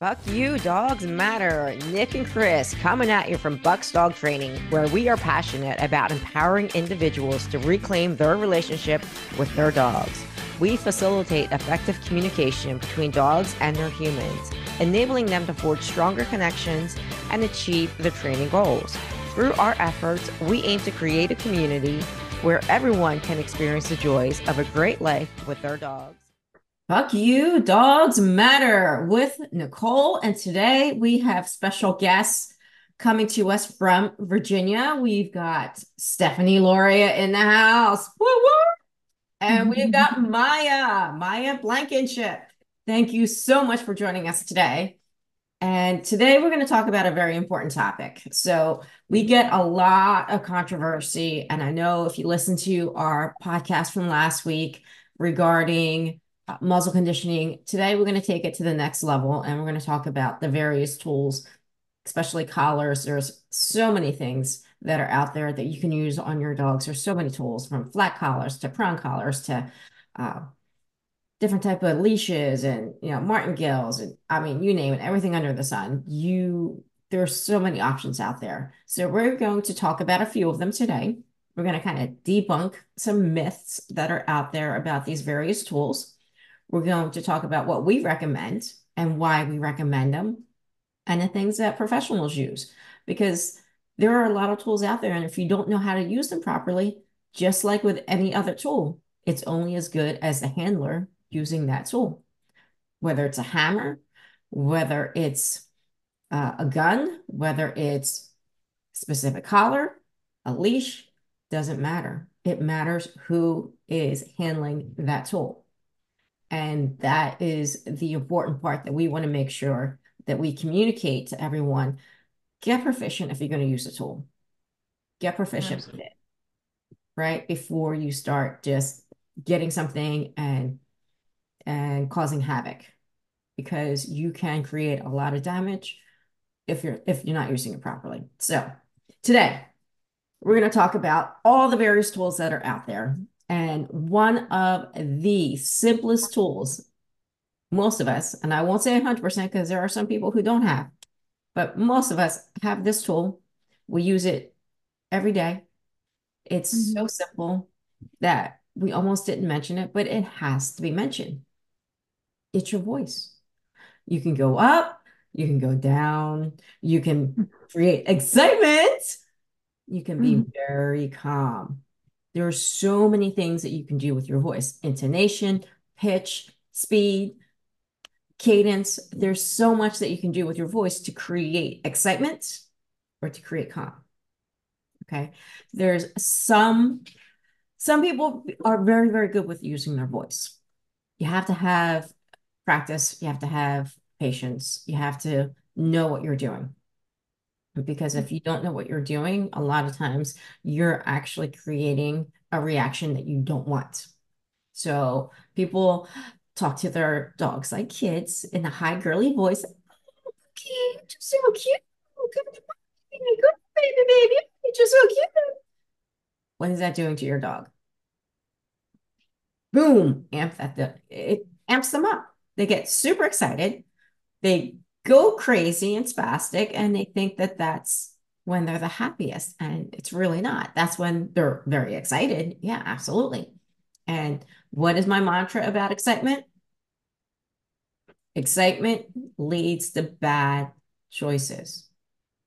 Fuck you, dogs matter. Nick and Chris coming at you from Bucks Dog Training, where we are passionate about empowering individuals to reclaim their relationship with their dogs. We facilitate effective communication between dogs and their humans, enabling them to forge stronger connections and achieve their training goals. Through our efforts, we aim to create a community where everyone can experience the joys of a great life with their dogs. Fuck you, dogs matter with Nicole. And today we have special guests coming to us from Virginia. We've got Stephanie Loria in the house. Woo woo. And we've got Maya, Maya Blankenship. Thank you so much for joining us today. And today we're going to talk about a very important topic. So, we get a lot of controversy. And I know if you listen to our podcast from last week regarding muzzle conditioning. Today, we're going to take it to the next level and we're going to talk about the various tools, especially collars. There's so many things that are out there that you can use on your dogs. There's so many tools from flat collars to prong collars to uh, different type of leashes and you know martingales and I mean you name it, everything under the sun. You there's so many options out there. So we're going to talk about a few of them today. We're going to kind of debunk some myths that are out there about these various tools. We're going to talk about what we recommend and why we recommend them and the things that professionals use because there are a lot of tools out there. And if you don't know how to use them properly, just like with any other tool, it's only as good as the handler using that tool, whether it's a hammer, whether it's uh, a gun, whether it's specific collar, a leash, doesn't matter. It matters who is handling that tool. And that is the important part that we want to make sure that we communicate to everyone. Get proficient if you're going to use a tool. Get proficient Absolutely. with it, right? Before you start just getting something and and causing havoc because you can create a lot of damage if you're if you're not using it properly. So, today we're going to talk about all the various tools that are out there and one of the simplest tools, most of us, and I won't say 100% because there are some people who don't have, but most of us have this tool. We use it every day. It's mm-hmm. so simple that we almost didn't mention it, but it has to be mentioned. It's your voice. You can go up, you can go down, you can create excitement, you can be mm-hmm. very calm. There are so many things that you can do with your voice intonation, pitch, speed, cadence. There's so much that you can do with your voice to create excitement or to create calm. Okay. There's some, some people are very, very good with using their voice. You have to have practice, you have to have patience, you have to know what you're doing because if mm-hmm. you don't know what you're doing, a lot of times you're actually creating a reaction that you don't want. So people talk to their dogs like kids in a high girly voice. Oh, cute, so cute. Good baby, baby. You're just so cute. What is that doing to your dog? Boom, amp that the it amps them up. They get super excited. They go crazy and spastic and they think that that's when they're the happiest and it's really not. That's when they're very excited. Yeah absolutely. And what is my mantra about excitement? Excitement leads to bad choices.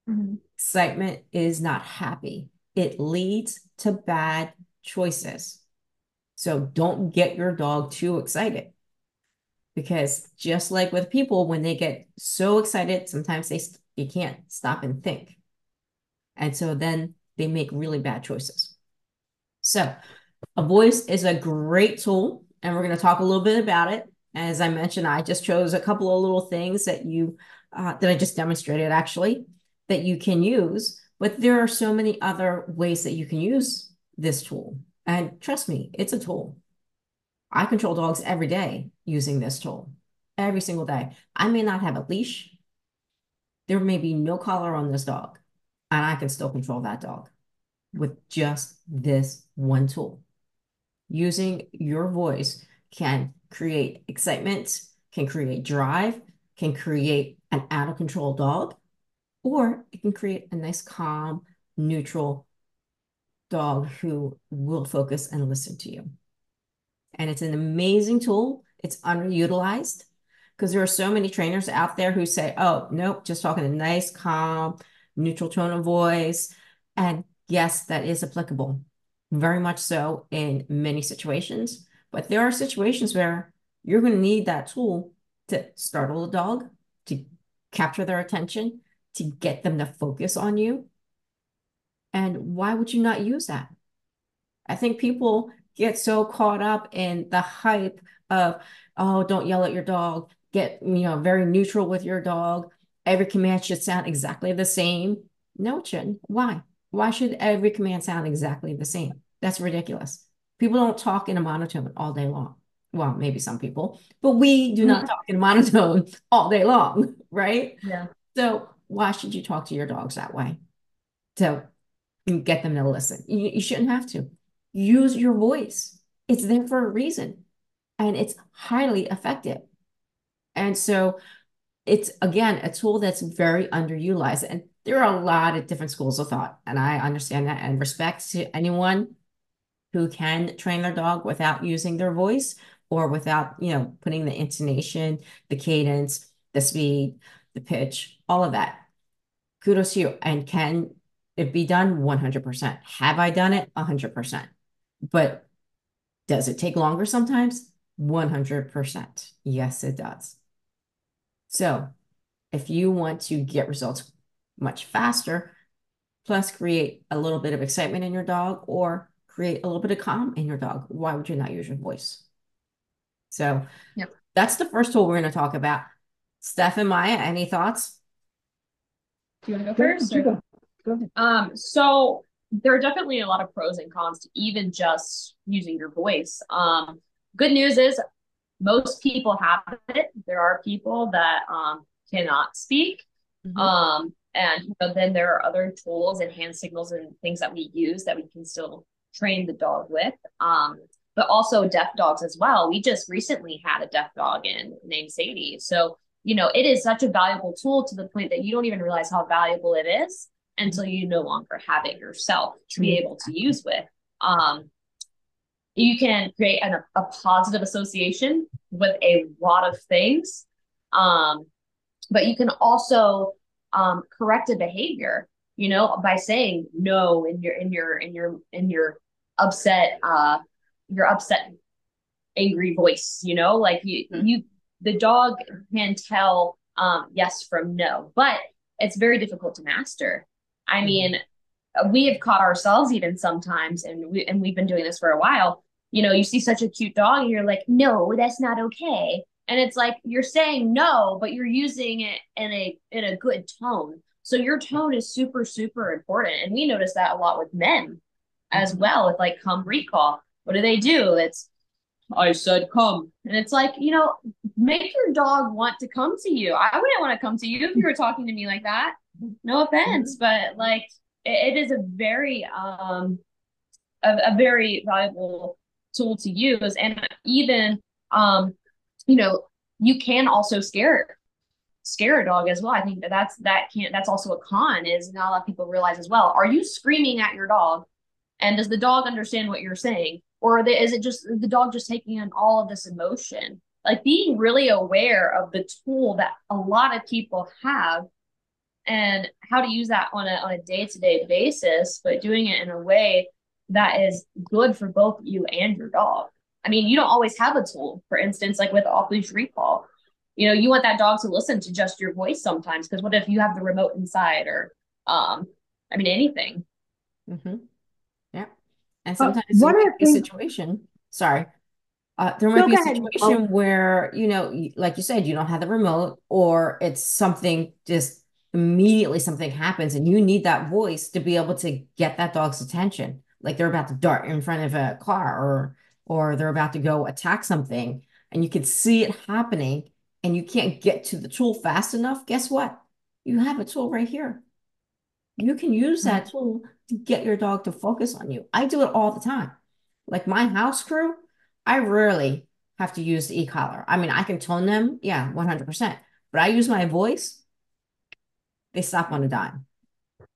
Mm-hmm. excitement is not happy. It leads to bad choices. So don't get your dog too excited because just like with people when they get so excited sometimes they you can't stop and think. And so then they make really bad choices. So a voice is a great tool and we're going to talk a little bit about it. As i mentioned i just chose a couple of little things that you uh, that i just demonstrated actually that you can use but there are so many other ways that you can use this tool. And trust me it's a tool I control dogs every day using this tool, every single day. I may not have a leash. There may be no collar on this dog, and I can still control that dog with just this one tool. Using your voice can create excitement, can create drive, can create an out of control dog, or it can create a nice, calm, neutral dog who will focus and listen to you. And it's an amazing tool. It's underutilized because there are so many trainers out there who say, oh, nope, just talking a nice, calm, neutral tone of voice. And yes, that is applicable, very much so in many situations. But there are situations where you're going to need that tool to startle a dog, to capture their attention, to get them to focus on you. And why would you not use that? I think people get so caught up in the hype of, oh, don't yell at your dog, get, you know, very neutral with your dog. Every command should sound exactly the same. No, it shouldn't. Why? Why should every command sound exactly the same? That's ridiculous. People don't talk in a monotone all day long. Well, maybe some people, but we do not mm-hmm. talk in monotone all day long, right? Yeah. So why should you talk to your dogs that way? To get them to listen. You, you shouldn't have to. Use your voice. It's there for a reason. And it's highly effective. And so it's again a tool that's very underutilized. And there are a lot of different schools of thought. And I understand that and respect to anyone who can train their dog without using their voice or without, you know, putting the intonation, the cadence, the speed, the pitch, all of that. Kudos to you. And can it be done? 100%. Have I done it? 100%. But does it take longer sometimes? 100%. Yes, it does. So if you want to get results much faster, plus create a little bit of excitement in your dog or create a little bit of calm in your dog, why would you not use your voice? So yep. that's the first tool we're going to talk about. Steph and Maya, any thoughts? Do you want to go first? Go, go ahead. Um, so there are definitely a lot of pros and cons to even just using your voice. Um, good news is most people have it. There are people that um, cannot speak. Mm-hmm. Um, and you know, then there are other tools and hand signals and things that we use that we can still train the dog with. Um, but also deaf dogs as well. We just recently had a deaf dog in named Sadie. So, you know, it is such a valuable tool to the point that you don't even realize how valuable it is until you no longer have it yourself to be able to use with. Um, you can create an, a positive association with a lot of things. Um, but you can also um, correct a behavior, you know, by saying no in your in your in your in your upset uh your upset angry voice, you know, like you mm-hmm. you the dog can tell um yes from no, but it's very difficult to master. I mm-hmm. mean, we have caught ourselves even sometimes and we and we've been doing this for a while you know, you see such a cute dog and you're like, no, that's not okay. And it's like you're saying no, but you're using it in a in a good tone. So your tone is super, super important. And we notice that a lot with men as mm-hmm. well, with like come recall. What do they do? It's I said come. And it's like, you know, make your dog want to come to you. I wouldn't want to come to you if you were talking to me like that. No offense, mm-hmm. but like it, it is a very um a, a very valuable tool to use. And even, um, you know, you can also scare scare a dog as well. I think that that's that can't that's also a con is not a lot of people realize as well. Are you screaming at your dog, and does the dog understand what you're saying, or they, is it just the dog just taking in all of this emotion? Like being really aware of the tool that a lot of people have and how to use that on a on a day to day basis, but doing it in a way that is good for both you and your dog. I mean, you don't always have a tool. For instance, like with off leash recall, you know, you want that dog to listen to just your voice sometimes. Because what if you have the remote inside, or, um, I mean, anything. Mm-hmm. And sometimes uh, what a situation. Sorry, uh, there might no, be a situation where you know, like you said, you don't have the remote, or it's something just immediately something happens, and you need that voice to be able to get that dog's attention. Like they're about to dart in front of a car or or they're about to go attack something and you can see it happening and you can't get to the tool fast enough guess what? You have a tool right here you can use that mm-hmm. tool to get your dog to focus on you i do it all the time like my house crew i rarely have to use the e-collar i mean i can tone them yeah 100% but I use my voice, they stop on a dime.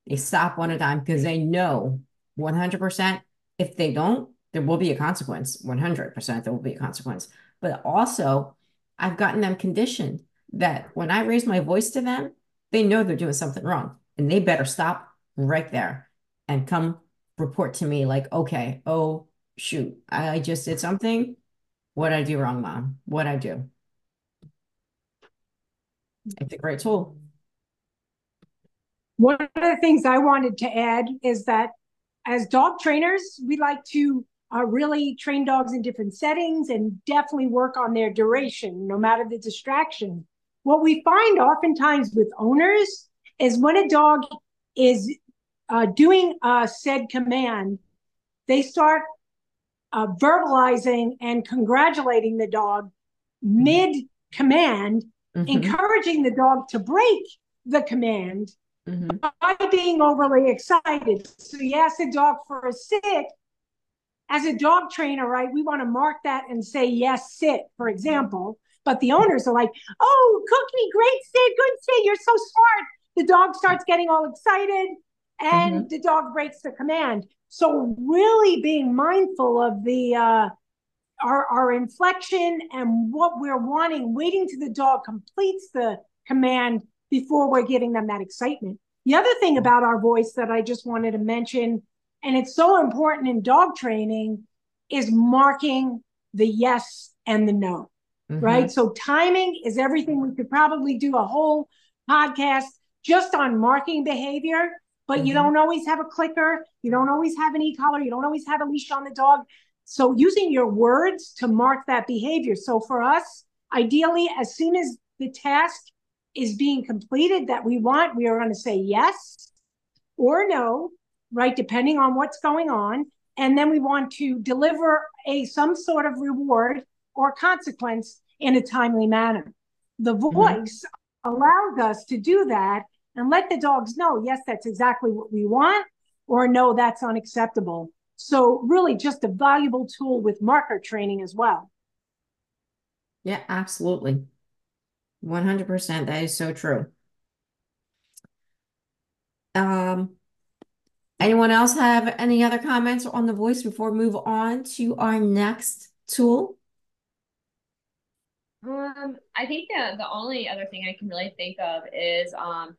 They stop on a dime because they know 100% if they don't, there will be a consequence. 100% there will be a consequence. But also, I've gotten them conditioned that when I raise my voice to them, they know they're doing something wrong and they better stop right there and come report to me like, okay, oh, shoot, I just did something. What I do wrong, mom? What I do? It's a great tool. One of the things I wanted to add is that as dog trainers, we like to uh, really train dogs in different settings and definitely work on their duration, no matter the distraction. What we find oftentimes with owners is when a dog is uh, doing a said command, they start uh, verbalizing and congratulating the dog mid command, mm-hmm. encouraging the dog to break the command mm-hmm. by being overly excited. So you ask the dog for a sit. As a dog trainer, right, we want to mark that and say, yes, sit, for example. But the owners are like, oh, Cookie, great sit, good sit, you're so smart. The dog starts getting all excited and mm-hmm. the dog breaks the command. So really being mindful of the uh, our our inflection and what we're wanting, waiting till the dog completes the command before we're giving them that excitement. The other thing about our voice that I just wanted to mention, and it's so important in dog training, is marking the yes and the no. Mm-hmm. Right. So timing is everything. We could probably do a whole podcast just on marking behavior but mm-hmm. you don't always have a clicker. You don't always have an e-collar. You don't always have a leash on the dog. So using your words to mark that behavior. So for us, ideally, as soon as the task is being completed that we want, we are going to say yes or no, right? Depending on what's going on. And then we want to deliver a some sort of reward or consequence in a timely manner. The mm-hmm. voice allows us to do that and let the dogs know, yes, that's exactly what we want, or no, that's unacceptable. So, really, just a valuable tool with marker training as well. Yeah, absolutely. 100%. That is so true. Um, anyone else have any other comments on the voice before we move on to our next tool? Um, I think the the only other thing I can really think of is um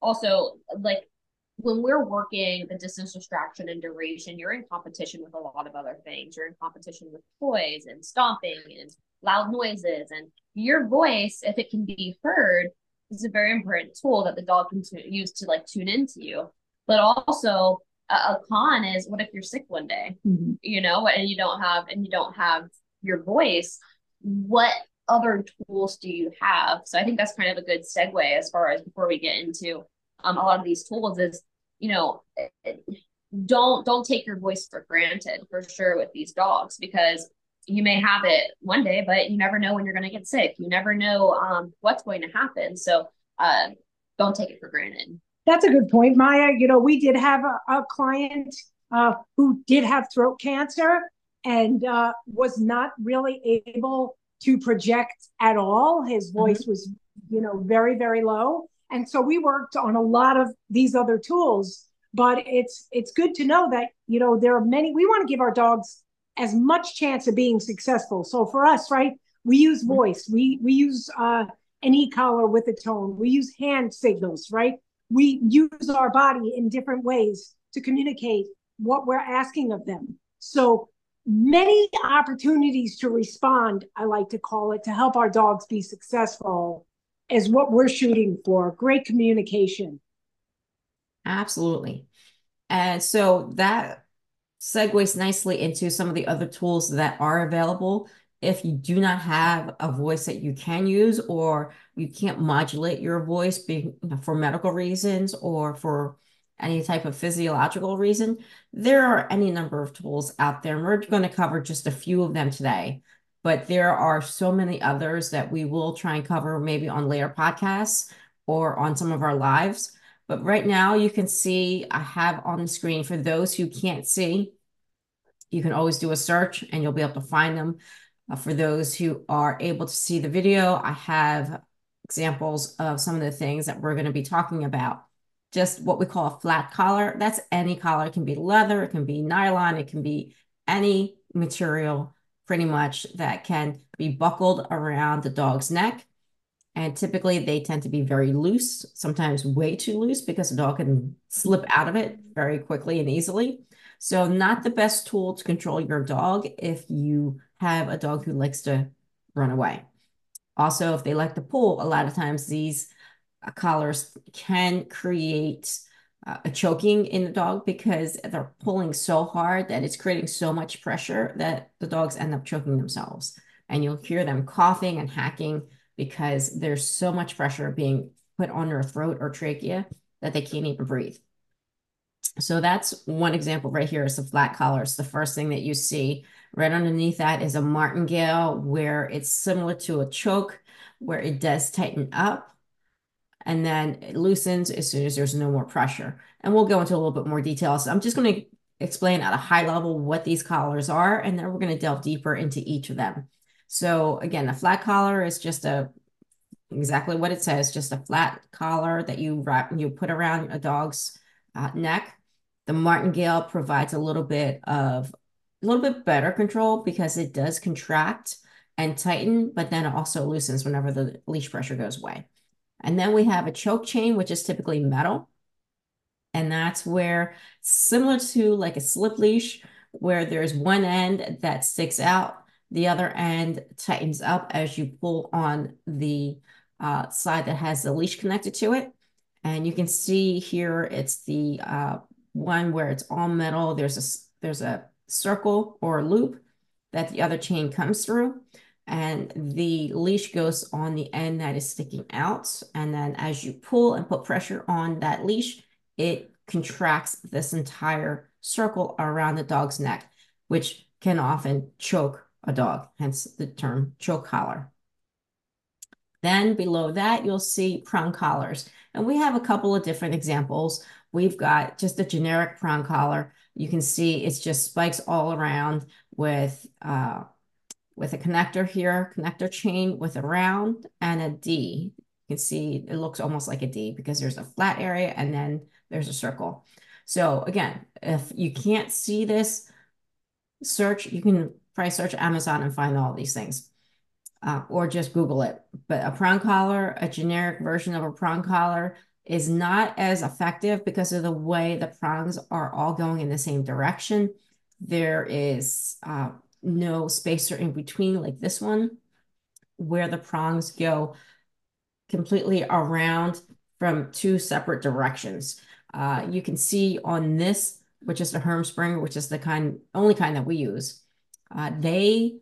also like when we're working the distance distraction and duration, you're in competition with a lot of other things. You're in competition with toys and stomping and loud noises. And your voice, if it can be heard, is a very important tool that the dog can t- use to like tune into you. But also a, a con is what if you're sick one day, mm-hmm. you know, and you don't have and you don't have your voice. What other tools do you have? So I think that's kind of a good segue as far as before we get into um, a lot of these tools is, you know, don't don't take your voice for granted for sure with these dogs because you may have it one day, but you never know when you're going to get sick. You never know um, what's going to happen. So uh, don't take it for granted. That's a good point, Maya. You know, we did have a, a client uh, who did have throat cancer and uh, was not really able to project at all. His voice mm-hmm. was, you know, very, very low. And so we worked on a lot of these other tools, but it's it's good to know that you know there are many. We want to give our dogs as much chance of being successful. So for us, right, we use mm-hmm. voice, we we use uh, an e-collar with a tone, we use hand signals, right? We use our body in different ways to communicate what we're asking of them. So many opportunities to respond, I like to call it, to help our dogs be successful is what we're shooting for. Great communication. Absolutely. And so that segues nicely into some of the other tools that are available. If you do not have a voice that you can use, or you can't modulate your voice for medical reasons or for any type of physiological reason, there are any number of tools out there. And we're going to cover just a few of them today but there are so many others that we will try and cover maybe on later podcasts or on some of our lives. But right now, you can see I have on the screen for those who can't see, you can always do a search and you'll be able to find them. Uh, for those who are able to see the video, I have examples of some of the things that we're going to be talking about. Just what we call a flat collar. That's any collar. It can be leather, it can be nylon, it can be any material pretty much that can be buckled around the dog's neck. And typically they tend to be very loose, sometimes way too loose because the dog can slip out of it very quickly and easily. So not the best tool to control your dog if you have a dog who likes to run away. Also, if they like to pull, a lot of times these collars can create uh, a choking in the dog because they're pulling so hard that it's creating so much pressure that the dogs end up choking themselves. And you'll hear them coughing and hacking because there's so much pressure being put on their throat or trachea that they can't even breathe. So that's one example right here is the flat collar. It's the first thing that you see. Right underneath that is a martingale where it's similar to a choke where it does tighten up and then it loosens as soon as there's no more pressure. And we'll go into a little bit more detail. So I'm just going to explain at a high level what these collars are, and then we're going to delve deeper into each of them. So again, a flat collar is just a exactly what it says, just a flat collar that you wrap you put around a dog's uh, neck. The martingale provides a little bit of a little bit better control because it does contract and tighten, but then also loosens whenever the leash pressure goes away. And then we have a choke chain, which is typically metal. And that's where, similar to like a slip leash, where there's one end that sticks out, the other end tightens up as you pull on the uh, side that has the leash connected to it. And you can see here, it's the uh, one where it's all metal. There's a, there's a circle or loop that the other chain comes through and the leash goes on the end that is sticking out. And then as you pull and put pressure on that leash, it contracts this entire circle around the dog's neck, which can often choke a dog, hence the term choke collar. Then below that, you'll see prong collars. And we have a couple of different examples. We've got just a generic prong collar. You can see it's just spikes all around with uh, with a connector here, connector chain with a round and a D. You can see it looks almost like a D because there's a flat area and then there's a circle. So again, if you can't see this, search, you can probably search Amazon and find all these things. Uh, or just Google it. But a prong collar, a generic version of a prong collar, is not as effective because of the way the prongs are all going in the same direction. There is uh, no spacer in between like this one, where the prongs go completely around from two separate directions. Uh, you can see on this, which is the Herm Sprenger, which is the kind only kind that we use, uh, they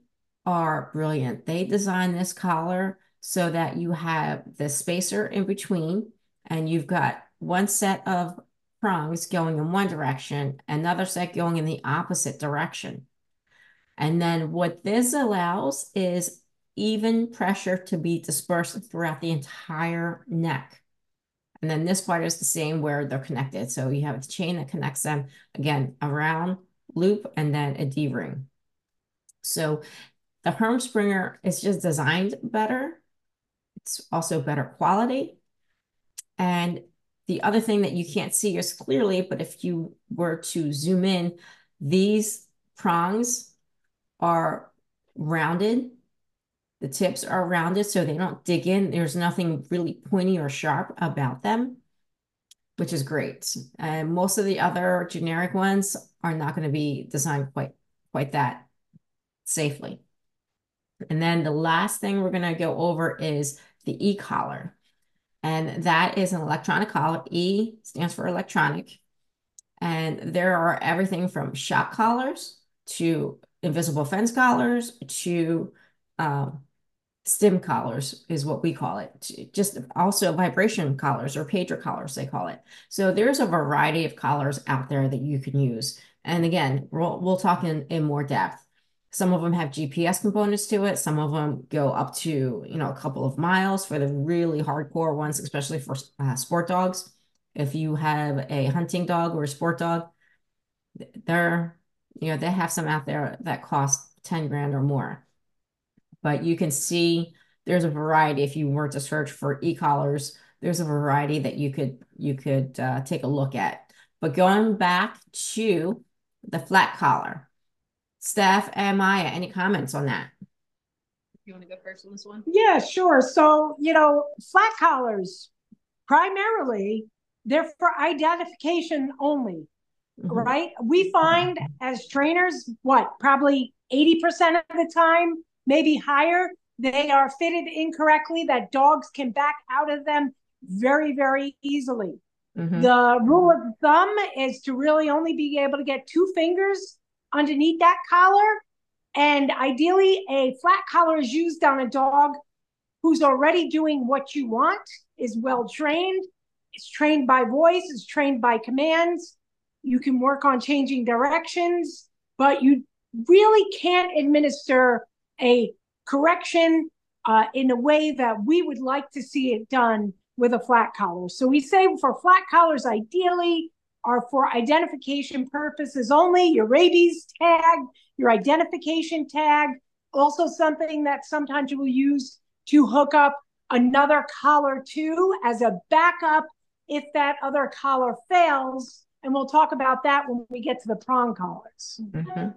are brilliant. They designed this collar so that you have the spacer in between and you've got one set of prongs going in one direction, another set going in the opposite direction. And then what this allows is even pressure to be dispersed throughout the entire neck. And then this part is the same where they're connected. So you have a chain that connects them, again, around loop and then a D-ring. So the Herm Sprenger is just designed better. It's also better quality. And the other thing that you can't see as clearly, but if you were to zoom in, these prongs are rounded. The tips are rounded so they don't dig in. There's nothing really pointy or sharp about them, which is great. And most of the other generic ones are not going to be designed quite, quite that safely. And then the last thing we're going to go over is the e-collar. And that is an electronic collar. E stands for electronic. And there are everything from shock collars to invisible fence collars to um, stim collars is what we call it. Just also vibration collars or pager collars, they call it. So there's a variety of collars out there that you can use. And again, we'll, we'll talk in, in more depth. Some of them have GPS components to it. Some of them go up to, you know, a couple of miles for the really hardcore ones, especially for uh, sport dogs. If you have a hunting dog or a sport dog, they're you know, they have some out there that cost 10 grand or more. But you can see there's a variety. If you were to search for e-collars, there's a variety that you could you could uh, take a look at. But going back to the flat collar, Steph and Maya, any comments on that? You want to go first on this one? Yeah, sure. So, you know, flat collars, primarily, they're for identification only, mm-hmm. right? We find as trainers, what, probably 80% of the time, maybe higher, they are fitted incorrectly, that dogs can back out of them very, very easily. Mm-hmm. The rule of thumb is to really only be able to get two fingers underneath that collar. And ideally, a flat collar is used on a dog who's already doing what you want, is well trained, is trained by voice, is trained by commands. You can work on changing directions, but you really can't administer a correction uh, in a way that we would like to see it done with a flat collar. So we say for flat collars, ideally, are for identification purposes only. Your rabies tag, your identification tag, also something that sometimes you will use to hook up another collar to as a backup if that other collar fails. And we'll talk about that when we get to the prong collars. Mm-hmm.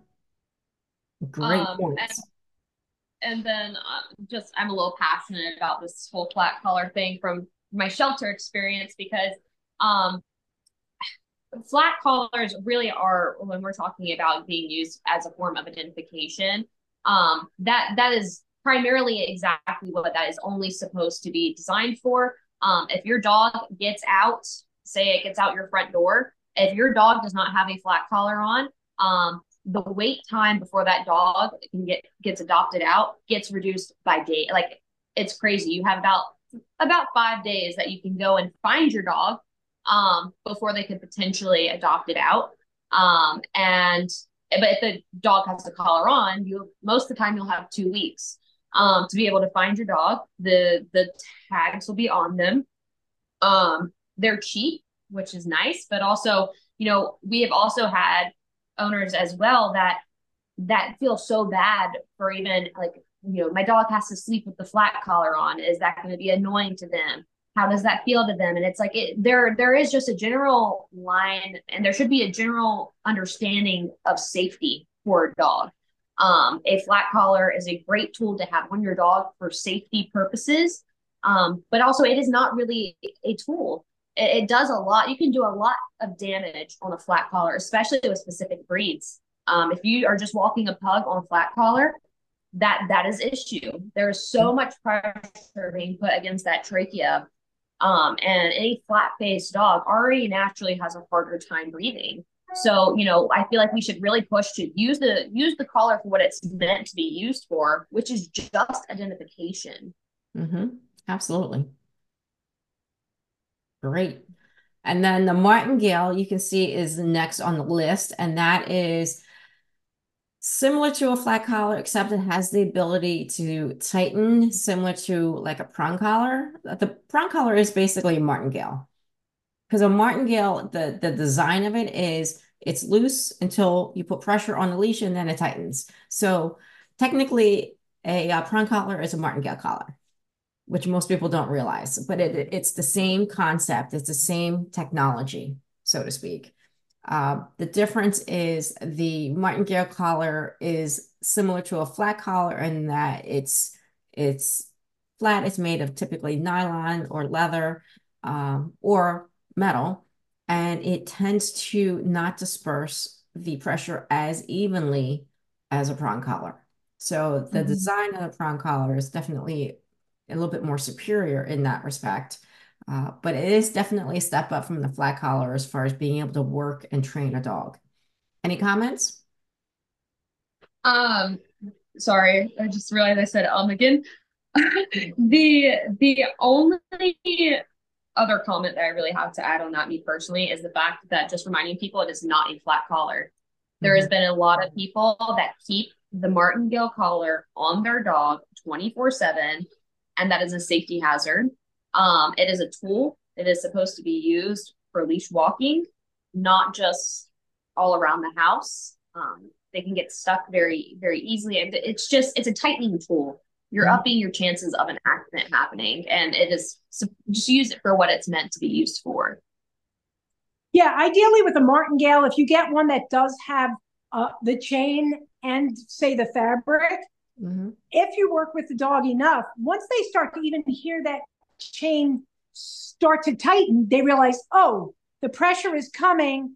Great um, points. And, and then uh, just I'm a little passionate about this whole flat collar thing from my shelter experience because um, flat collars really are when we're talking about being used as a form of identification um, that that is primarily exactly what that is only supposed to be designed for um, if your dog gets out say it gets out your front door if your dog does not have a flat collar on um, the wait time before that dog can get gets adopted out gets reduced by day like it's crazy you have about about five days that you can go and find your dog um, before they could potentially adopt it out. Um, and but if the dog has the collar on, you most of the time you'll have two weeks um, to be able to find your dog. The the tags will be on them. Um, they're cheap, which is nice, but also you know we have also had owners as well that that feel so bad for even like you know my dog has to sleep with the flat collar on. Is that going to be annoying to them? how does that feel to them and it's like it, there there is just a general line and there should be a general understanding of safety for a dog um, a flat collar is a great tool to have on your dog for safety purposes um, but also it is not really a tool it, it, does a lot you can do a lot of damage on a flat collar especially with specific breeds um, if you are just walking a pug on a flat collar that that is issue there is so much pressure being put against that trachea um, and any flat faced dog already naturally has a harder time breathing. So, you know, I feel like we should really push to use the use the collar for what it's meant to be used for, which is just identification. Mm-hmm. Absolutely. Great. And then the martingale you can see is next on the list, and that is similar to a flat collar, except it has the ability to tighten, similar to like a prong collar. The prong collar is basically a martingale. Because a martingale, the, the design of it is it's loose until you put pressure on the leash and then it tightens. So technically, a, a prong collar is a martingale collar, which most people don't realize, but it, it's the same concept. It's the same technology, so to speak. Uh, the difference is the martingale collar is similar to a flat collar in that it's it's flat. It's made of typically nylon or leather um, or metal, and it tends to not disperse the pressure as evenly as a prong collar. So the mm-hmm. design of the prong collar is definitely a little bit more superior in that respect. Uh, but it is definitely a step up from the flat collar as far as being able to work and train a dog. Any comments? Um, sorry, I just realized I said um again. the the only other comment that I really have to add on that, me personally, is the fact that just reminding people it is not a flat collar. There mm-hmm. has been a lot of people that keep the martingale collar on their dog 24 7, and that is a safety hazard. Um, it is a tool. It is supposed to be used for leash walking, not just all around the house. Um, they can get stuck very, very easily. It's just, it's a tightening tool. you're mm-hmm. upping your chances of an accident happening. And it is just use it for what it's meant to be used for. Yeah, ideally with a martingale, if you get one that does have uh, the chain and say the fabric, mm-hmm. if you work with the dog enough, once they start to even hear that chain start to tighten, they realize, oh, the pressure is coming.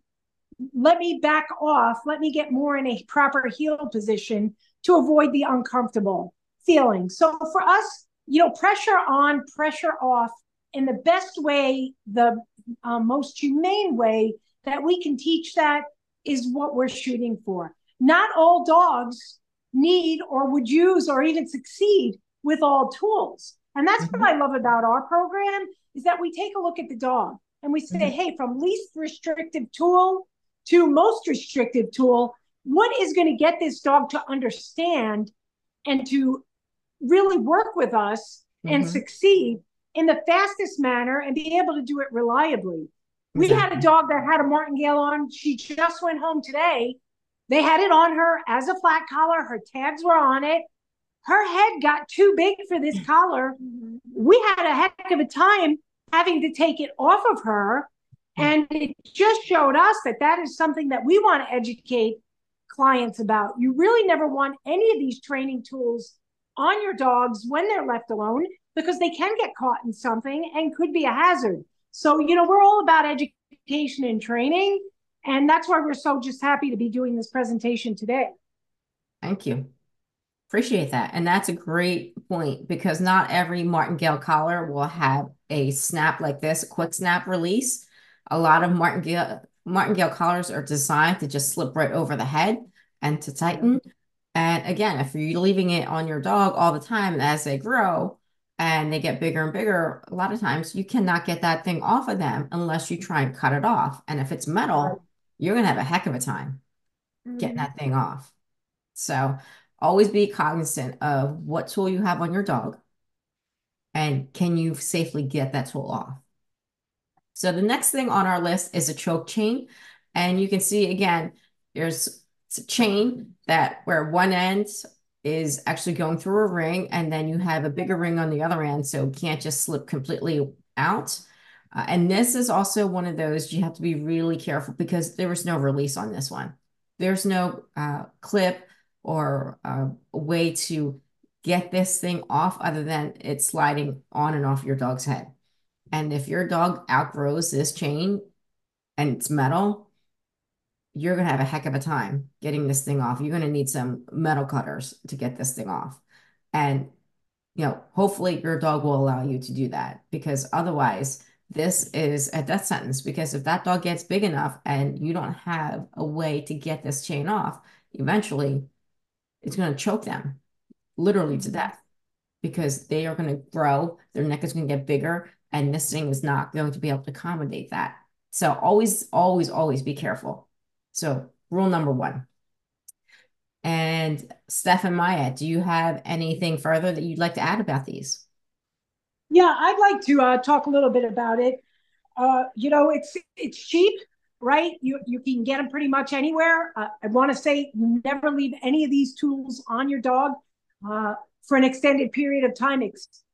Let me back off. Let me get more in a proper heel position to avoid the uncomfortable feeling. So for us, you know, pressure on, pressure off in the best way, the uh, most humane way that we can teach that is what we're shooting for. Not all dogs need or would use or even succeed with all tools. And that's mm-hmm. what I love about our program is that we take a look at the dog and we say, mm-hmm. hey, from least restrictive tool to most restrictive tool, what is going to get this dog to understand and to really work with us mm-hmm. and succeed in the fastest manner and be able to do it reliably. We had a dog that had a martingale on. She just went home today. They had it on her as a flat collar. Her tags were on it. Her head got too big for this collar. Mm-hmm. We had a heck of a time having to take it off of her. And it just showed us that that is something that we want to educate clients about. You really never want any of these training tools on your dogs when they're left alone because they can get caught in something and could be a hazard. So, you know, we're all about education and training. And that's why we're so just happy to be doing this presentation today. Thank you. Appreciate that. And that's a great point because not every martingale collar will have a snap like this, a quick snap release. A lot of martingale martingale collars are designed to just slip right over the head and to tighten. And again, if you're leaving it on your dog all the time as they grow and they get bigger and bigger, a lot of times you cannot get that thing off of them unless you try and cut it off. And if it's metal, you're going to have a heck of a time getting mm-hmm. that thing off. So always be cognizant of what tool you have on your dog and can you safely get that tool off. So the next thing on our list is a choke chain. And you can see again, there's a chain that where one end is actually going through a ring and then you have a bigger ring on the other end. So it can't just slip completely out. Uh, and this is also one of those you have to be really careful because there was no release on this one. There's no uh, clip or uh, way to get this thing off other than it sliding on and off your dog's head. And if your dog outgrows this chain and it's metal, you're going to have a heck of a time getting this thing off. You're going to need some metal cutters to get this thing off. And, you know, hopefully your dog will allow you to do that because otherwise, this is a death sentence. Because if that dog gets big enough and you don't have a way to get this chain off, eventually it's going to choke them literally to death because they are going to grow, their neck is going to get bigger, and this thing is not going to be able to accommodate that. So always, always, always be careful. So rule number one. And Steph and Maya, do you have anything further that you'd like to add about these? Yeah, I'd like to uh, talk a little bit about it. Uh, you know, it's it's cheap, right? You you can get them pretty much anywhere. Uh, I want to say you never leave any of these tools on your dog uh, for an extended period of time,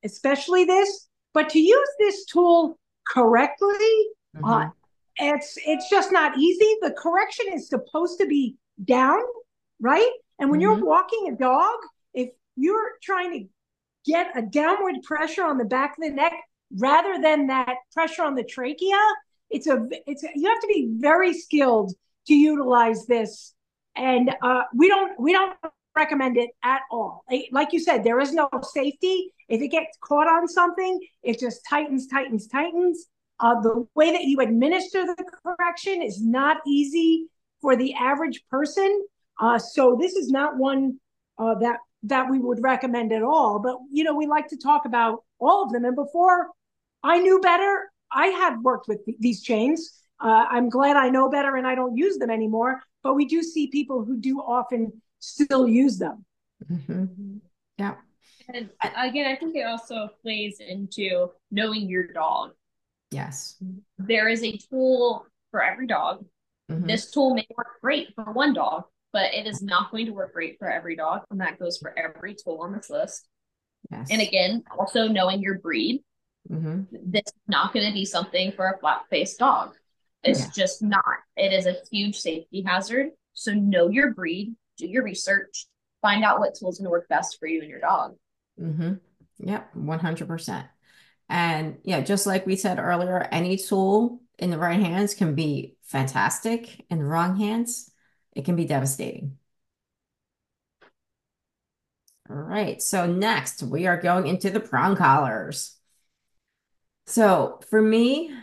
especially this. But to use this tool correctly, uh, mm-hmm. it's it's just not easy. The correction is supposed to be down, right? And when mm-hmm. you're walking a dog, if you're trying to get a downward pressure on the back of the neck rather than that pressure on the trachea, it's a it's a, you have to be very skilled to utilize this. And uh, we don't we don't recommend it at all. Like you said, there is no safety. If it gets caught on something, it just tightens, tightens, tightens. Uh, the way that you administer the correction is not easy for the average person. Uh, so this is not one uh, that that we would recommend at all. But you know, we like to talk about all of them. And before I knew better, I had worked with th- these chains. Uh, I'm glad I know better and I don't use them anymore. But we do see people who do often still use them. Mm-hmm. Yeah. And again, I think it also plays into knowing your dog. Yes. There is a tool for every dog. Mm-hmm. This tool may work great for one dog, but it is not going to work great for every dog. And that goes for every tool on this list. Yes. And again, also knowing your breed. Mm-hmm. This is not going to be something for a flat faced dog. It's yeah. just not. It is a huge safety hazard. So know your breed, do your research, find out what tools going to work best for you and your dog. Mm-hmm. Yep, 100%. And yeah, just like we said earlier, any tool in the right hands can be fantastic. In the wrong hands, it can be devastating. All right, so next we are going into the prong collars. So for me,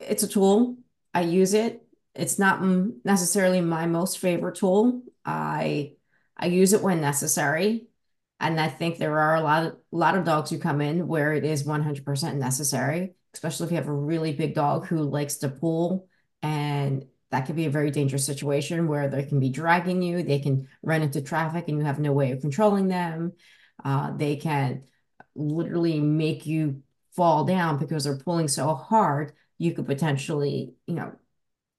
it's a tool. I use it. It's not necessarily my most favorite tool. I I use it when necessary. And I think there are a lot of lot of dogs who come in where it is 100% necessary, especially if you have a really big dog who likes to pull and that could be a very dangerous situation where they can be dragging you, they can run into traffic and you have no way of controlling them. Uh, they can literally make you fall down because they're pulling so hard, you could potentially, you know,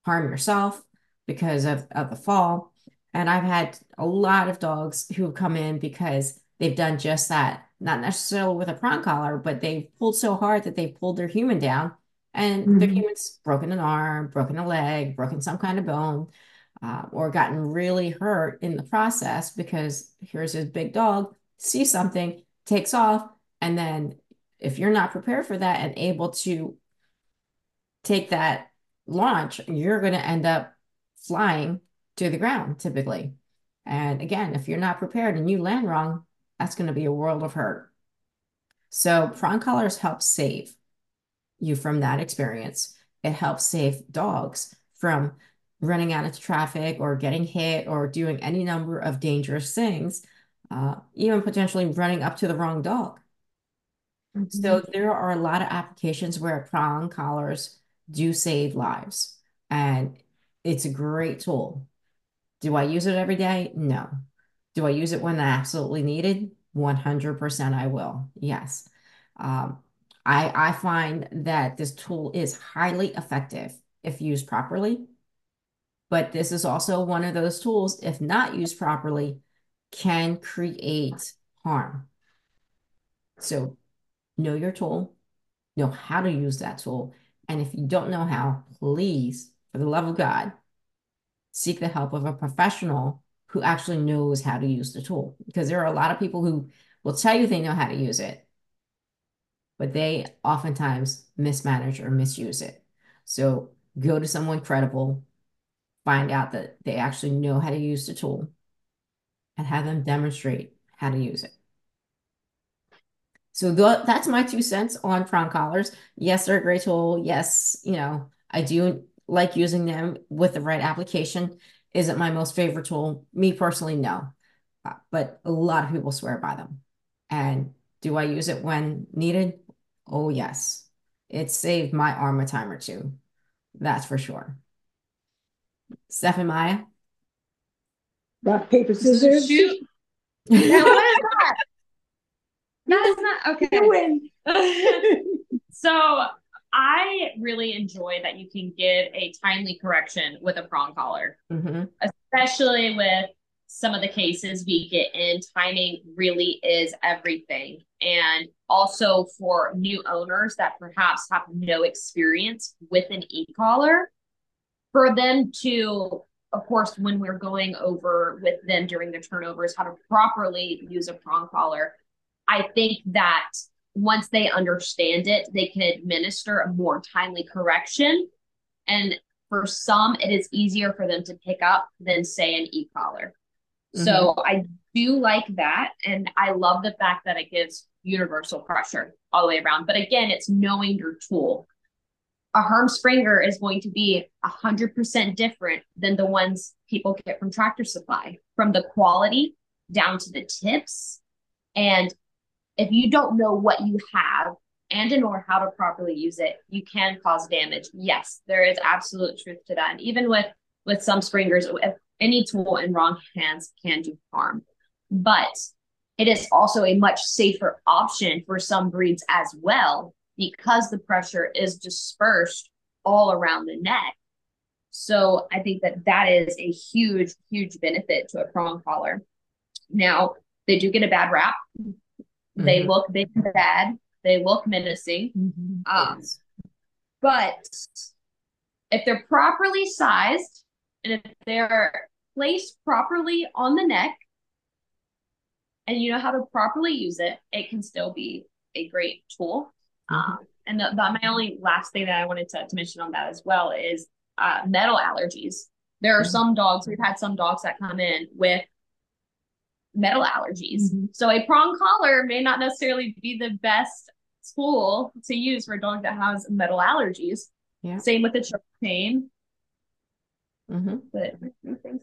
harm yourself because of, of the fall. And I've had a lot of dogs who have come in because they've done just that, not necessarily with a prong collar, but they've pulled so hard that they pulled their human down and mm-hmm. the human's broken an arm, broken a leg, broken some kind of bone, uh, or gotten really hurt in the process because here's his big dog, sees something, takes off, and then if you're not prepared for that and able to take that launch, you're going to end up flying to the ground typically. And again, if you're not prepared and you land wrong, that's going to be a world of hurt. So prong collars help save you from that experience. It helps save dogs from running out of traffic or getting hit or doing any number of dangerous things, uh, even potentially running up to the wrong dog. Mm-hmm. So there are a lot of applications where prong collars do save lives, and it's a great tool. Do I use it every day? No. Do I use it when I absolutely needed? 100% I will. Yes. Um, I, I find that this tool is highly effective if used properly. But this is also one of those tools, if not used properly, can create harm. So know your tool, know how to use that tool. And if you don't know how, please, for the love of God, seek the help of a professional who actually knows how to use the tool. Because there are a lot of people who will tell you they know how to use it, but they oftentimes mismanage or misuse it. So go to someone credible, find out that they actually know how to use the tool, and have them demonstrate how to use it. So th that's my two cents on prong collars. Yes, they're a great tool. Yes, you know, I do like using them with the right application. Is it my most favorite tool? Me personally, no. Uh, but a lot of people swear by them. And do I use it when needed? Oh, yes. It saved my arm a time or two. That's for sure. Steph and Maya? Rock, paper, scissors. Shoot. now, what is that? That is not okay. You win. so I really enjoy that you can give a timely correction with a prong collar, mm-hmm. especially with some of the cases we get in. Timing really is everything. And also for new owners that perhaps have no experience with an e collar, for them to, of course, when we're going over with them during the turnovers, how to properly use a prong collar. I think that once they understand it, they can administer a more timely correction. And for some, it is easier for them to pick up than, say, an e collar. Mm-hmm. So I do like that. And I love the fact that it gives universal pressure all the way around. But again, it's knowing your tool. A Herm Sprenger is going to be 100% different than the ones people get from Tractor Supply, from the quality down to the tips. And if you don't know what you have and or how to properly use it, you can cause damage. Yes, there is absolute truth to that. And even with with some Sprengers, any tool in wrong hands can do harm. But it is also a much safer option for some breeds as well because the pressure is dispersed all around the neck. So I think that that is a huge, huge benefit to a prong collar. Now, they do get a bad rap They mm-hmm. look big and bad. They look menacing. Mm-hmm. Um. But if they're properly sized and if they're placed properly on the neck and you know how to properly use it, it can still be a great tool. Mm-hmm. Um, and the, the, my only last thing that I wanted to, to mention on that as well is uh, metal allergies. There are mm-hmm. some dogs, we've had some dogs that come in with metal allergies. Mm-hmm. So a prong collar may not necessarily be the best tool to use for a dog that has metal allergies. Yeah. Same with the choke chain. Mm-hmm. But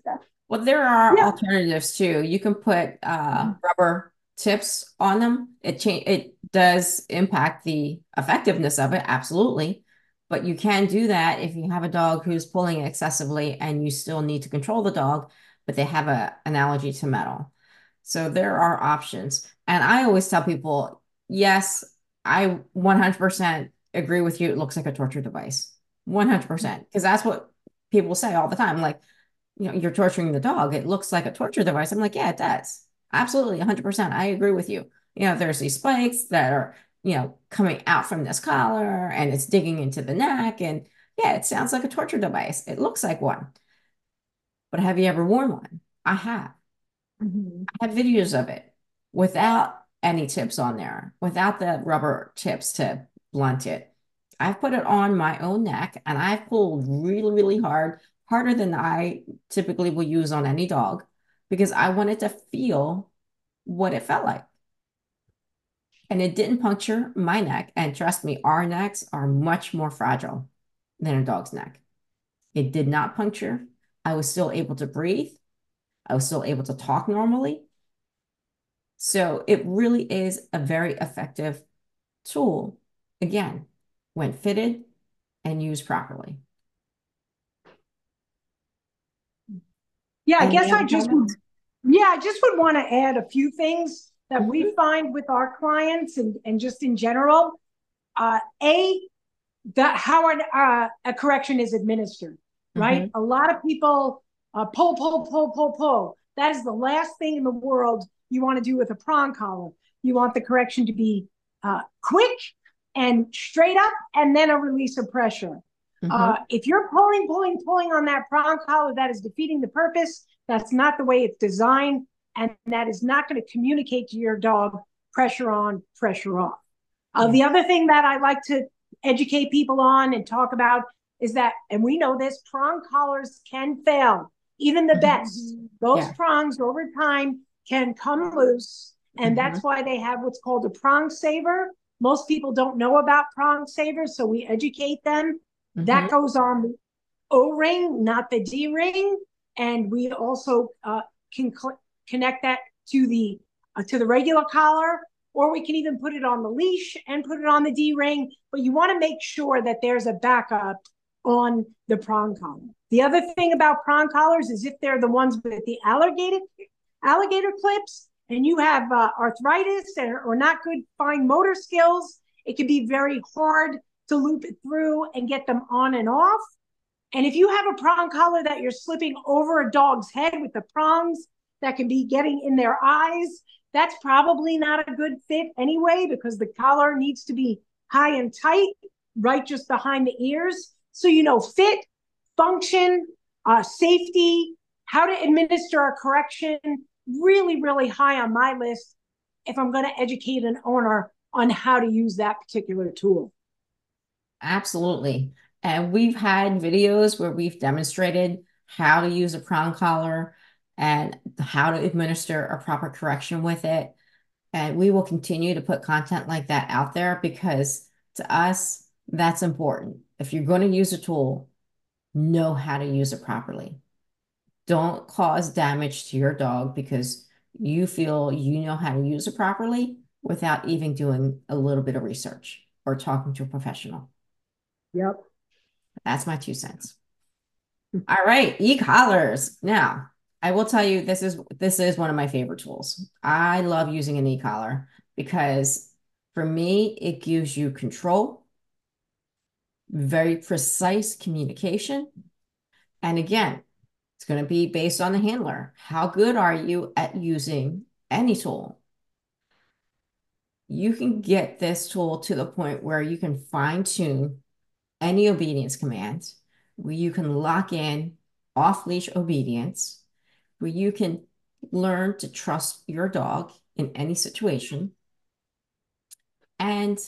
stuff. Well, there are yeah. alternatives too. You can put uh, mm-hmm. rubber tips on them. It change it does impact the effectiveness of it, absolutely. But you can do that if you have a dog who's pulling excessively and you still need to control the dog, but they have a an allergy to metal. So there are options. And I always tell people, yes, I 100% agree with you. It looks like a torture device. 100%. Because that's what people say all the time. Like, you know, you're torturing the dog. It looks like a torture device. I'm like, yeah, it does. Absolutely. 100%. I agree with you. You know, there's these spikes that are, you know, coming out from this collar and it's digging into the neck. And yeah, it sounds like a torture device. It looks like one. But have you ever worn one? I have. Mm-hmm. I have videos of it without any tips on there, without the rubber tips to blunt it. I've put it on my own neck and I've pulled really, really hard, harder than I typically will use on any dog because I wanted to feel what it felt like. And it didn't puncture my neck. And trust me, our necks are much more fragile than a dog's neck. It did not puncture. I was still able to breathe. I was still able to talk normally. So it really is a very effective tool, again, when fitted and used properly. Yeah, I guess I just would, yeah, I just would want to add a few things that mm-hmm. we find with our clients and, and just in general. Uh, a, that how an, uh, a correction is administered, right? Mm-hmm. A lot of people uh, pull, pull, pull, pull, pull. That is the last thing in the world you want to do with a prong collar. You want the correction to be uh, quick and straight up, and then a release of pressure. Mm-hmm. Uh, if you're pulling, pulling, pulling on that prong collar, that is defeating the purpose. That's not the way it's designed, and that is not going to communicate to your dog pressure on, pressure off. Uh, the other thing that I like to educate people on and talk about is that, and we know this, prong collars can fail even the best. Mm-hmm. Those yeah. prongs over time can come loose. And mm-hmm. that's why they have what's called a prong saver. Most people don't know about prong savers, so we educate them. Mm-hmm. That goes on the O ring, not the D ring. And we also uh, can cl- connect that to the uh, to the regular collar, or we can even put it on the leash and put it on the D ring. But you want to make sure that there's a backup on the prong collar. The other thing about prong collars is if they're the ones with the alligator alligator clips and you have uh, arthritis or, or not good fine motor skills, it can be very hard to loop it through and get them on and off. And if you have a prong collar that you're slipping over a dog's head with the prongs that can be getting in their eyes, that's probably not a good fit anyway because the collar needs to be high and tight, right just behind the ears. So, you know, fit, function, uh, safety, how to administer a correction, really, really high on my list if I'm going to educate an owner on how to use that particular tool. Absolutely. And we've had videos where we've demonstrated how to use a prong collar and how to administer a proper correction with it. And we will continue to put content like that out there because to us, that's important. If you're going to use a tool, know how to use it properly. Don't cause damage to your dog because you feel you know how to use it properly without even doing a little bit of research or talking to a professional. Yep. That's my two cents. All right, e-collars. Now, I will tell you this is this is one of my favorite tools. I love using an e-collar because for me it gives you control very precise communication. And again, it's going to be based on the handler. How good are you at using any tool? you can get this tool to the point where you can fine tune any obedience commands, where you can lock in off leash obedience, where you can learn to trust your dog in any situation. And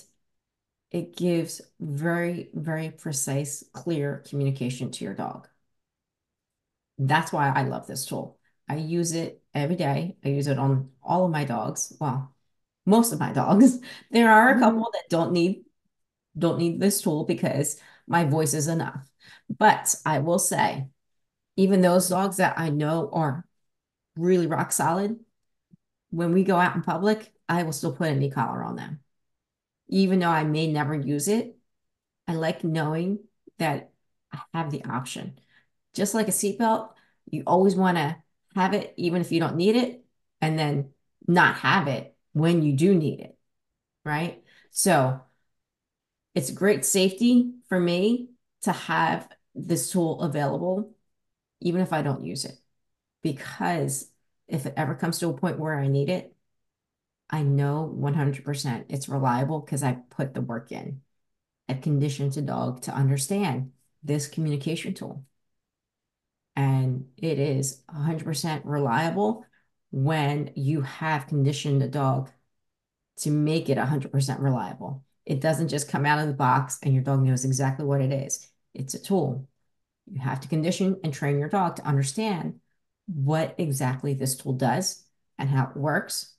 it gives very, very precise, clear communication to your dog. That's why I love this tool. I use it every day. I use it on all of my dogs. Well, most of my dogs. There are a mm-hmm. couple that don't need don't need this tool because my voice is enough. But I will say, even those dogs that I know are really rock solid, when we go out in public, I will still put an e-collar on them. Even though I may never use it, I like knowing that I have the option. Just like a seatbelt, you always want to have it even if you don't need it, and then not have it when you do need it, right? So it's great safety for me to have this tool available, even if I don't use it, because if it ever comes to a point where I need it, I know 100% it's reliable because I put the work in. I've conditioned the dog to understand this communication tool. And it is 100% reliable when you have conditioned the dog to make it 100% reliable. It doesn't just come out of the box and your dog knows exactly what it is. It's a tool. You have to condition and train your dog to understand what exactly this tool does and how it works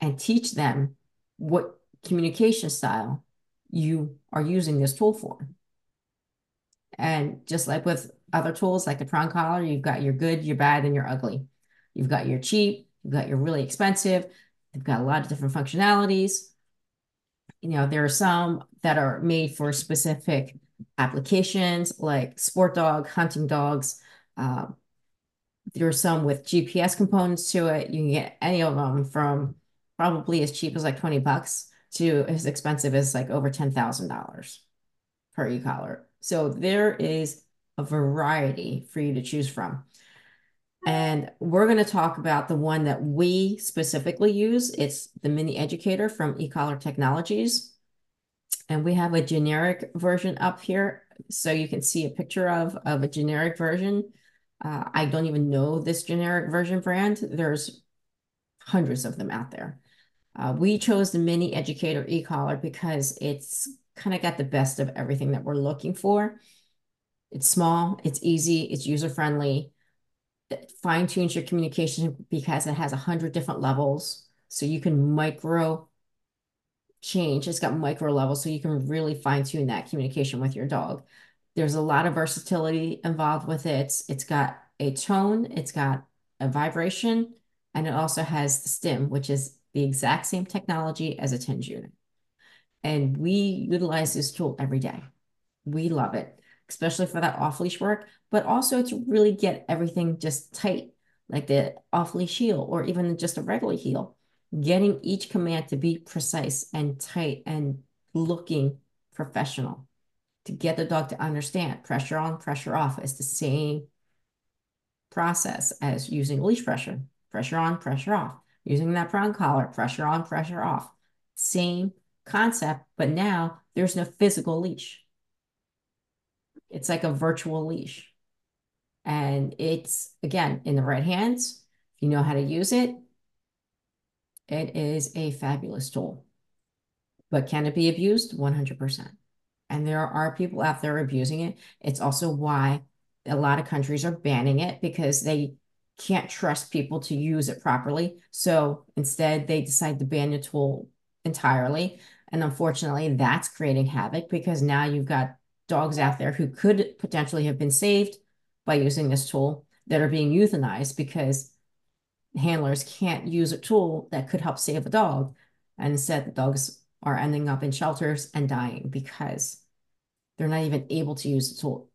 and teach them what communication style you are using this tool for. And just like with other tools like the prong collar, you've got your good, your bad, and your ugly. You've got your cheap, you've got your really expensive. They've got a lot of different functionalities. You know, there are some that are made for specific applications like sport dog, hunting dogs. Uh, there are some with GPS components to it. You can get any of them from probably as cheap as like 20 bucks to as expensive as like over $10,000 per e-collar. So there is a variety for you to choose from. And we're going to talk about the one that we specifically use. It's the Mini Educator from eCollar Technologies. And we have a generic version up here. So you can see a picture of, of a generic version. Uh, I don't even know this generic version brand. There's hundreds of them out there. Uh, we chose the Mini Educator e-collar because it's kind of got the best of everything that we're looking for. It's small, it's easy, it's user-friendly, it fine-tunes your communication because it has a hundred different levels. So you can micro change. It's got micro levels, so you can really fine-tune that communication with your dog. There's a lot of versatility involved with it. It's got a tone, it's got a vibration, and it also has the stim, which is the exact same technology as a TENS unit. And we utilize this tool every day. We love it, especially for that off-leash work, but also to really get everything just tight, like the off-leash heel or even just a regular heel. Getting each command to be precise and tight and looking professional to get the dog to understand pressure on, pressure off is the same process as using leash pressure. Pressure on, pressure off. Using that prong collar, pressure on, pressure off. Same concept, but now there's no physical leash. It's like a virtual leash. And it's, again, in the right hands, if you know how to use it, it is a fabulous tool. But can it be abused? 100%. And there are people out there abusing it. It's also why a lot of countries are banning it because they can't trust people to use it properly. So instead, they decide to ban the tool entirely. And unfortunately, that's creating havoc because now you've got dogs out there who could potentially have been saved by using this tool that are being euthanized because handlers can't use a tool that could help save a dog. And instead, the dogs are ending up in shelters and dying because they're not even able to use the tool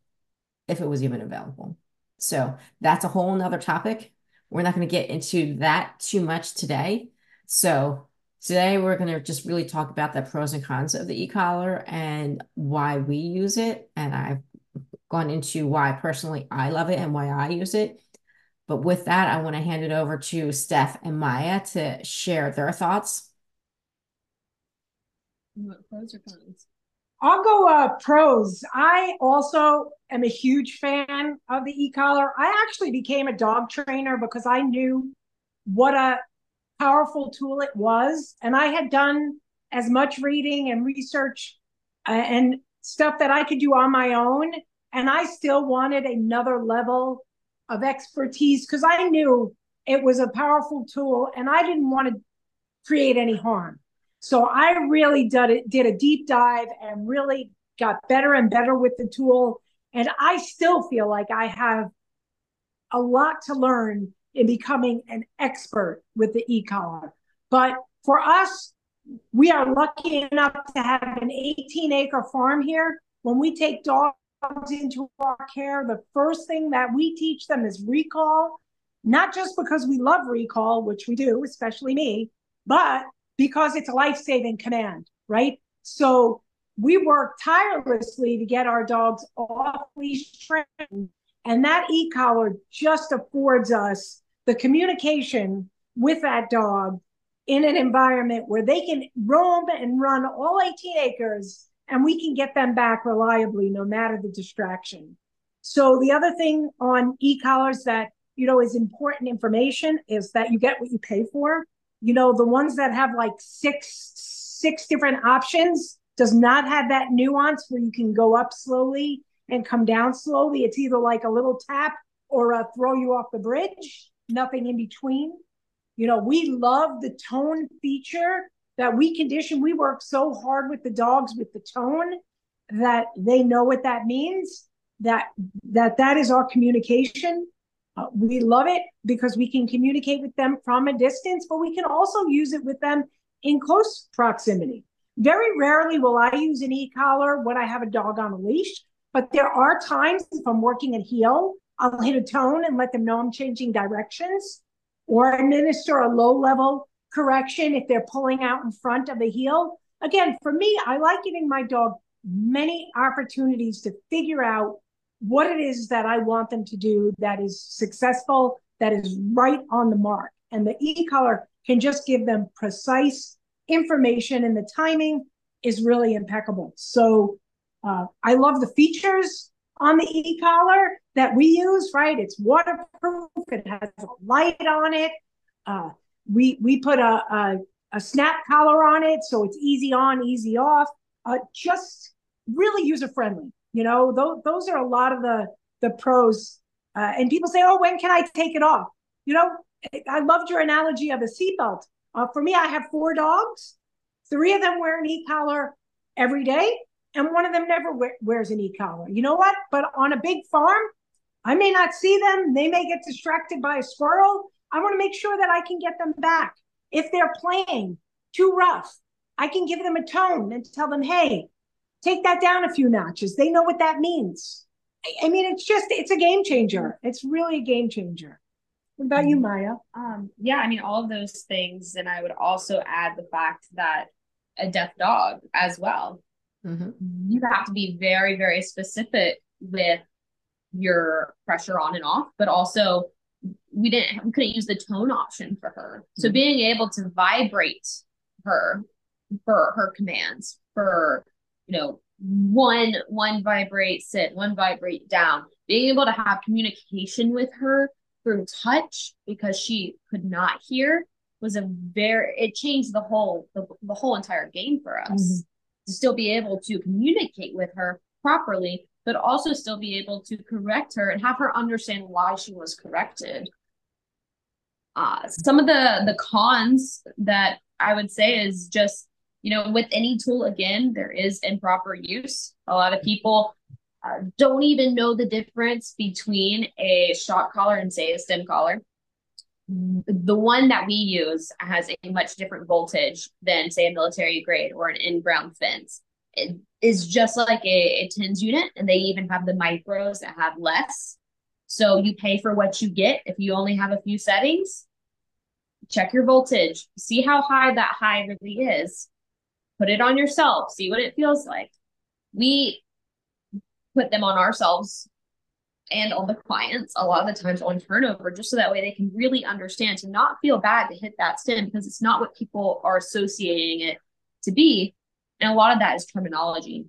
if it was even available. So that's a whole nother topic. We're not going to get into that too much today. So today we're going to just really talk about the pros and cons of the e-collar and why we use it. And I've gone into why personally I love it and why I use it. But with that, I want to hand it over to Steph and Maya to share their thoughts. What pros or cons? I'll go uh, pros. I also am a huge fan of the e-collar. I actually became a dog trainer because I knew what a powerful tool it was. And I had done as much reading and research uh, and stuff that I could do on my own. And I still wanted another level of expertise because I knew it was a powerful tool and I didn't want to create any harm. So I really did, it, did a deep dive and really got better and better with the tool. And I still feel like I have a lot to learn in becoming an expert with the e-collar. But for us, we are lucky enough to have an 18 acre farm here. When we take dogs into our care, the first thing that we teach them is recall, not just because we love recall, which we do, especially me, but because it's a life saving command, right? So we work tirelessly to get our dogs off leash. And that e collar just affords us the communication with that dog in an environment where they can roam and run all 18 acres and we can get them back reliably no matter the distraction. So the other thing on e-collars that you know is important information is that you get what you pay for you know, the ones that have like six six different options does not have that nuance where you can go up slowly and come down slowly. It's either like a little tap or a throw you off the bridge, nothing in between. You know, we love the tone feature that we condition. We work so hard with the dogs with the tone that they know what that means. That that that is our communication. Uh, we love it because we can communicate with them from a distance, but we can also use it with them in close proximity. Very rarely will I use an e-collar when I have a dog on a leash, but there are times if I'm working at heel, I'll hit a tone and let them know I'm changing directions or administer a low level correction if they're pulling out in front of a heel. Again, for me, I like giving my dog many opportunities to figure out what it is that I want them to do that is successful, that is right on the mark. And the e-collar can just give them precise information and the timing is really impeccable. So uh, I love the features on the e-collar that we use, right? It's waterproof, it has a light on it. Uh, we we put a, a, a snap collar on it, so it's easy on, easy off. Uh, just really user friendly. You know, those those are a lot of the the pros. Uh, and people say, "Oh, when can I take it off?" You know, I loved your analogy of a seatbelt. Uh, for me, I have four dogs. Three of them wear an e-collar every day, and one of them never wears an e-collar. You know what? But on a big farm, I may not see them. They may get distracted by a squirrel. I want to make sure that I can get them back. If they're playing too rough, I can give them a tone and tell them, hey, take that down a few notches. They know what that means. I, mean, it's just, it's a game changer. It's really a game changer. What about you, Maya? Um, yeah, I mean, all of those things. And I would also add the fact that a deaf dog as well. Mm-hmm. You have to be very, very specific with your pressure on and off, but also we didn't we couldn't use the tone option for her. So mm-hmm. being able to vibrate her for her commands, for you know, one one vibrate sit, one vibrate down. Being able to have communication with her through touch because she could not hear was a very it changed the whole the, the whole entire game for us mm-hmm. To still be able to communicate with her properly but also still be able to correct her and have her understand why she was corrected uh, some of the the cons that i would say is just you know, with any tool, again, there is improper use. A lot of people uh, don't even know the difference between a shock collar and, say, a stim collar. The one that we use has a much different voltage than, say, a military grade or an in ground fence. It is just like a, a TENS unit, and they even have the micros that have less. So you pay for what you get. If you only have a few settings, check your voltage, see how high that high really is put it on yourself, see what it feels like. We put them on ourselves and on the clients a lot of the times on turnover, just so that way they can really understand to not feel bad to hit that stim because it's not what people are associating it to be. And a lot of that is terminology.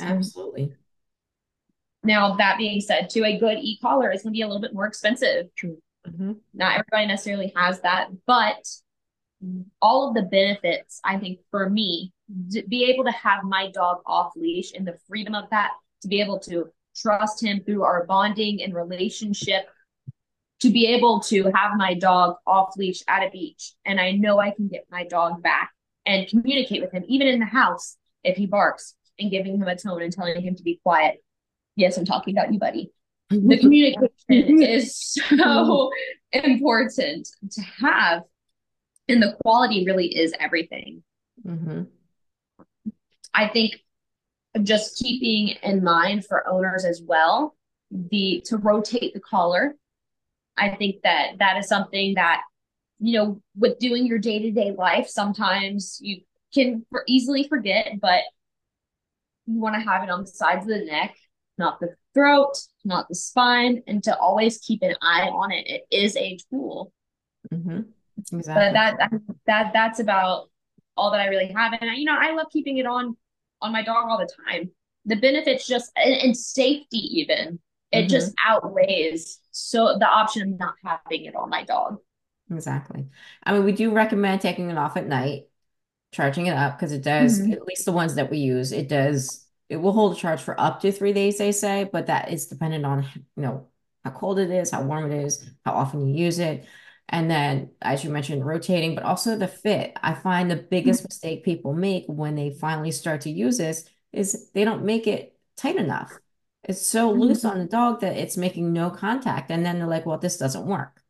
Absolutely. Now, that being said, to a good e-collar is going to be a little bit more expensive. True. Mm-hmm. Not everybody necessarily has that, but all of the benefits, I think, for me, to be able to have my dog off leash and the freedom of that, to be able to trust him through our bonding and relationship, to be able to have my dog off leash at a beach, and I know I can get my dog back and communicate with him, even in the house, if he barks, and giving him a tone and telling him to be quiet. Yes, I'm talking about you, buddy. The communication is so important to have and the quality really is everything. Mm-hmm. I think just keeping in mind for owners as well the to rotate the collar. I think that that is something that you know with doing your day to day life sometimes you can for easily forget, but you want to have it on the sides of the neck, not the throat, not the spine, and to always keep an eye on it. It is a tool. Mm-hmm. Exactly. But that, that that's about all that I really have. And you know, I love keeping it on on my dog all the time. The benefits just and, and safety even it mm-hmm. just outweighs so the option of not having it on my dog. Exactly. I mean, we do recommend taking it off at night, charging it up because it does. Mm-hmm. At least the ones that we use, it does. It will hold a charge for up to three days, they say, but that is dependent on you know how cold it is, how warm it is, how often you use it. And then, as you mentioned, rotating, but also the fit. I find the biggest mm-hmm. mistake people make when they finally start to use this is they don't make it tight enough. It's so mm-hmm. loose on the dog that it's making no contact. And then they're like, well, this doesn't work.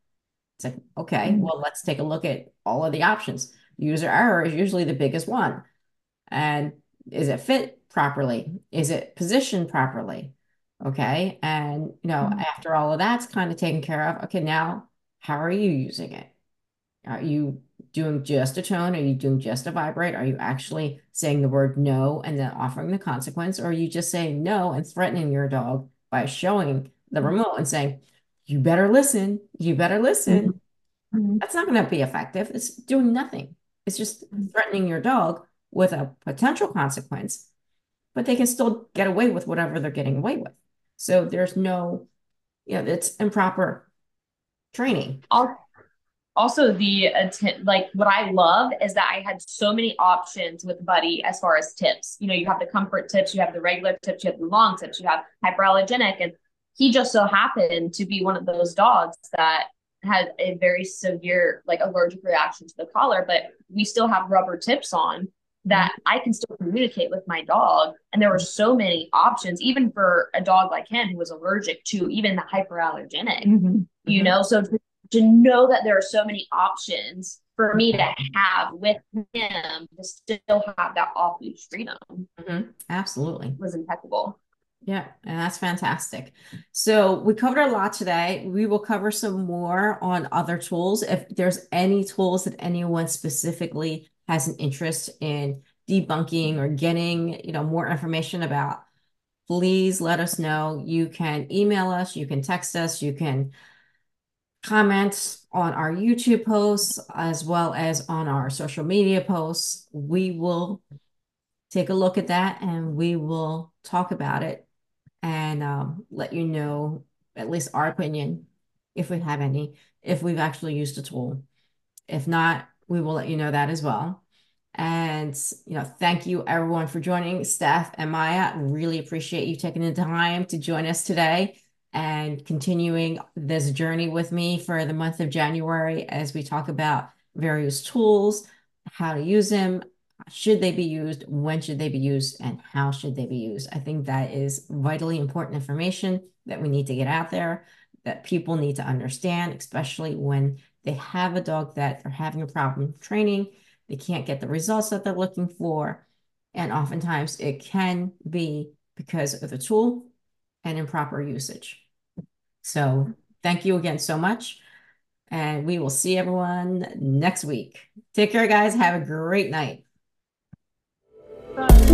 It's like, okay, mm-hmm. well, let's take a look at all of the options. User error is usually the biggest one. And is it fit properly? Is it positioned properly? Okay. And, you know, mm-hmm. after all of that's kind of taken care of, okay, now how are you using it? Are you doing just a tone? Are you doing just a vibrate? Are you actually saying the word no and then offering the consequence? Or are you just saying no and threatening your dog by showing the mm-hmm. remote and saying, you better listen, you better listen? Mm-hmm. That's not going to be effective. It's doing nothing. It's just mm-hmm. threatening your dog with a potential consequence, but they can still get away with whatever they're getting away with. So there's no, you know, it's improper training. Also, the attempt, like what I love is that I had so many options with Buddy as far as tips. You know, you have the comfort tips, you have the regular tips, you have the long tips, you have hyperallergenic, and he just so happened to be one of those dogs that had a very severe like allergic reaction to the collar, but we still have rubber tips on that I can still communicate with my dog. And there were so many options, even for a dog like him who was allergic to even the hyperallergenic, mm-hmm. You mm-hmm. know? So to, to know that there are so many options for me to have with him to still have that off leash freedom. Mm-hmm. Absolutely. Was impeccable. Yeah, and that's fantastic. So we covered a lot today. We will cover some more on other tools. If there's any tools that anyone specifically has an interest in debunking or getting you know more information about please let us know you can email us you can text us you can comment on our youtube posts as well as on our social media posts we will take a look at that and we will talk about it and um, let you know at least our opinion if we have any if we've actually used a tool if not we will let you know that as well. And, you know, thank you everyone for joining, Steph and Maya. Really appreciate you taking the time to join us today and continuing this journey with me for the month of January as we talk about various tools, how to use them, should they be used, when should they be used, and how should they be used. I think that is vitally important information that we need to get out there, that people need to understand, especially when they have a dog that they're having a problem training, they can't get the results that they're looking for. And oftentimes it can be because of the tool and improper usage. So thank you again so much. And we will see everyone next week. Take care, guys. Have a great night. Bye.